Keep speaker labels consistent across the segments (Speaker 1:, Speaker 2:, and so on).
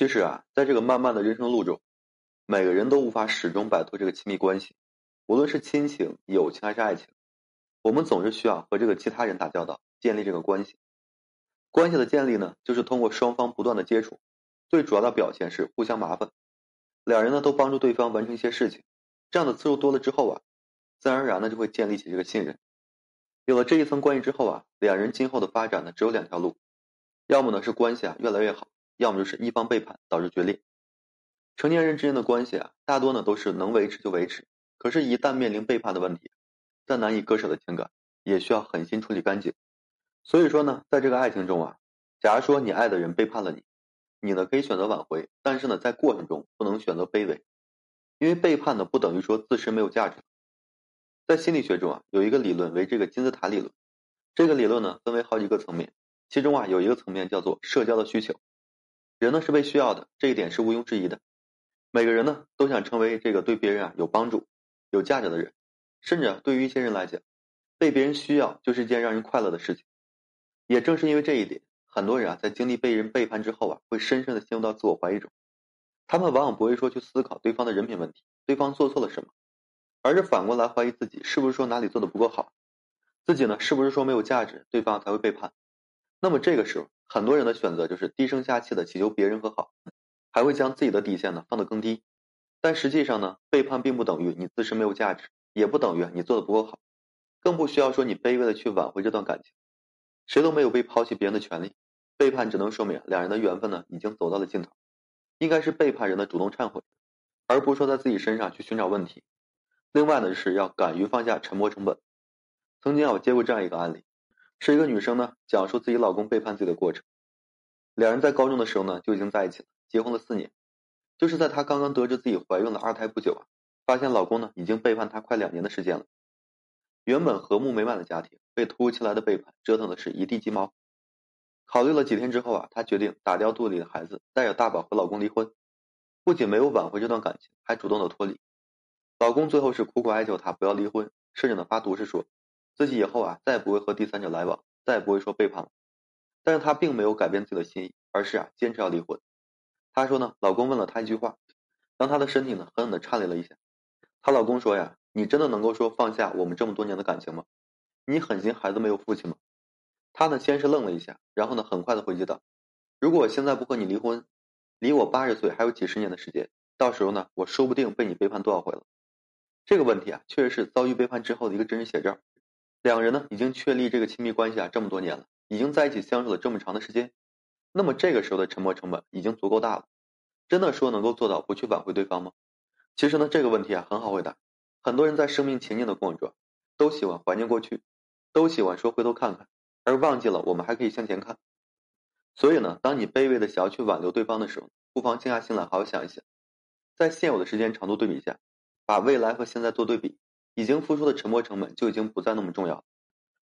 Speaker 1: 其实啊，在这个漫漫的人生路中，每个人都无法始终摆脱这个亲密关系，无论是亲情、友情还是爱情，我们总是需要和这个其他人打交道，建立这个关系。关系的建立呢，就是通过双方不断的接触，最主要的表现是互相麻烦，两人呢都帮助对方完成一些事情，这样的次数多了之后啊，自然而然呢就会建立起这个信任。有了这一层关系之后啊，两人今后的发展呢只有两条路，要么呢是关系啊越来越好。要么就是一方背叛导致决裂。成年人之间的关系啊，大多呢都是能维持就维持。可是，一旦面临背叛的问题，再难以割舍的情感，也需要狠心处理干净。所以说呢，在这个爱情中啊，假如说你爱的人背叛了你，你呢可以选择挽回，但是呢，在过程中不能选择卑微，因为背叛呢不等于说自身没有价值。在心理学中啊，有一个理论为这个金字塔理论。这个理论呢分为好几个层面，其中啊有一个层面叫做社交的需求。人呢是被需要的，这一点是毋庸置疑的。每个人呢都想成为这个对别人啊有帮助、有价值的人，甚至对于一些人来讲，被别人需要就是一件让人快乐的事情。也正是因为这一点，很多人啊在经历被人背叛之后啊，会深深的陷入到自我怀疑中。他们往往不会说去思考对方的人品问题，对方做错了什么，而是反过来怀疑自己是不是说哪里做的不够好，自己呢是不是说没有价值，对方才会背叛。那么这个时候。很多人的选择就是低声下气的祈求别人和好，还会将自己的底线呢放得更低。但实际上呢，背叛并不等于你自身没有价值，也不等于你做的不够好，更不需要说你卑微的去挽回这段感情。谁都没有被抛弃别人的权利，背叛只能说明两人的缘分呢已经走到了尽头。应该是背叛人的主动忏悔，而不是说在自己身上去寻找问题。另外呢，是要敢于放下沉没成本。曾经我接过这样一个案例。是一个女生呢，讲述自己老公背叛自己的过程。两人在高中的时候呢就已经在一起了，结婚了四年。就是在她刚刚得知自己怀孕了二胎不久啊，发现老公呢已经背叛她快两年的时间了。原本和睦美满的家庭被突如其来的背叛折腾的是一地鸡毛。考虑了几天之后啊，她决定打掉肚里的孩子，带着大宝和老公离婚。不仅没有挽回这段感情，还主动的脱离。老公最后是苦苦哀求她不要离婚，甚至呢发毒誓说。自己以后啊，再也不会和第三者来往，再也不会说背叛了。但是她并没有改变自己的心意，而是啊，坚持要离婚。她说呢，老公问了她一句话，让她的身体呢狠狠的颤栗了一下。她老公说呀：“你真的能够说放下我们这么多年的感情吗？你狠心孩子没有父亲吗？”她呢先是愣了一下，然后呢很快的回击道：“如果我现在不和你离婚，离我八十岁还有几十年的时间，到时候呢，我说不定被你背叛多少回了。”这个问题啊，确实是遭遇背叛之后的一个真实写照。两人呢，已经确立这个亲密关系啊这么多年了，已经在一起相处了这么长的时间，那么这个时候的沉默成本已经足够大了。真的说能够做到不去挽回对方吗？其实呢，这个问题啊很好回答。很多人在生命前进的过程中，都喜欢怀念过去，都喜欢说回头看看，而忘记了我们还可以向前看。所以呢，当你卑微的想要去挽留对方的时候，不妨静下心来好好想一想，在现有的时间长度对比下，把未来和现在做对比。已经付出的沉没成本就已经不再那么重要，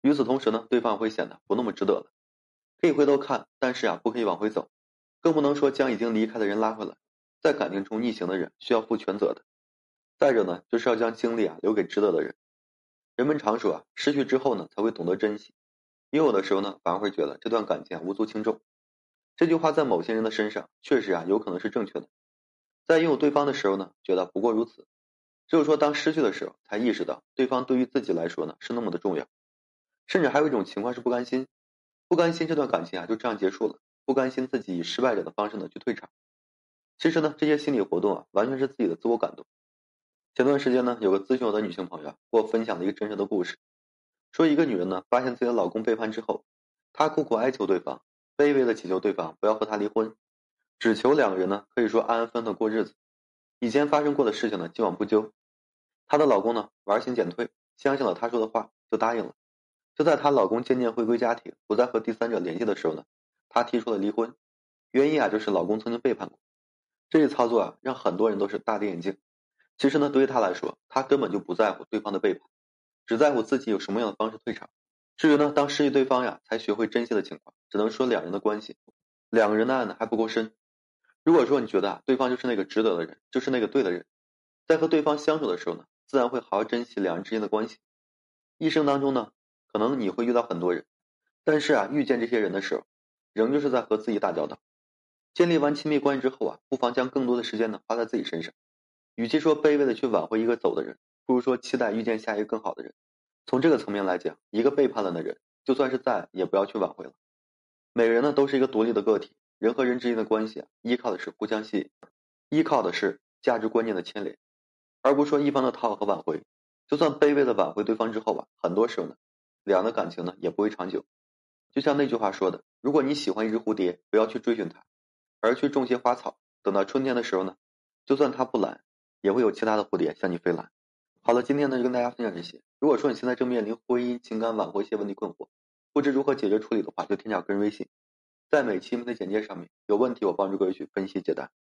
Speaker 1: 与此同时呢，对方会显得不那么值得了。可以回头看，但是啊，不可以往回走，更不能说将已经离开的人拉回来。在感情中逆行的人需要负全责的。再者呢，就是要将精力啊留给值得的人。人们常说啊，失去之后呢才会懂得珍惜，拥有的时候呢反而会觉得这段感情无足轻重。这句话在某些人的身上确实啊有可能是正确的，在拥有对方的时候呢觉得不过如此。只有说，当失去的时候，才意识到对方对于自己来说呢是那么的重要，甚至还有一种情况是不甘心，不甘心这段感情啊就这样结束了，不甘心自己以失败者的方式呢去退场。其实呢，这些心理活动啊，完全是自己的自我感动。前段时间呢，有个咨询我的女性朋友给我分享了一个真实的故事，说一个女人呢发现自己的老公背叛之后，她苦苦哀求对方，卑微的祈求对方不要和她离婚，只求两个人呢可以说安安分分过日子，以前发生过的事情呢既往不咎。她的老公呢，玩心减退，相信了她说的话，就答应了。就在她老公渐渐回归家庭，不再和第三者联系的时候呢，她提出了离婚。原因啊，就是老公曾经背叛过。这一操作啊，让很多人都是大跌眼镜。其实呢，对于她来说，她根本就不在乎对方的背叛，只在乎自己有什么样的方式退场。至于呢，当失去对方呀，才学会珍惜的情况，只能说两人的关系，两个人的爱呢还不够深。如果说你觉得啊对方就是那个值得的人，就是那个对的人，在和对方相处的时候呢？自然会好好珍惜两人之间的关系。一生当中呢，可能你会遇到很多人，但是啊，遇见这些人的时候，仍旧是在和自己打交道。建立完亲密关系之后啊，不妨将更多的时间呢花在自己身上。与其说卑微的去挽回一个走的人，不如说期待遇见下一个更好的人。从这个层面来讲，一个背叛了的人，就算是在，也不要去挽回了。每个人呢都是一个独立的个体，人和人之间的关系啊，依靠的是互相吸引，依靠的是价值观念的牵连，而不是说一方的讨好和挽回。就算卑微的挽回对方之后吧，很多时候呢，两人的感情呢也不会长久。就像那句话说的，如果你喜欢一只蝴蝶，不要去追寻它，而去种些花草。等到春天的时候呢，就算它不来，也会有其他的蝴蝶向你飞来。好了，今天呢就跟大家分享这些。如果说你现在正面临婚姻、情感挽回一些问题困惑，不知如何解决处理的话，就添加个人微信，在每期的简介上面有问题我帮助各位去分析解答。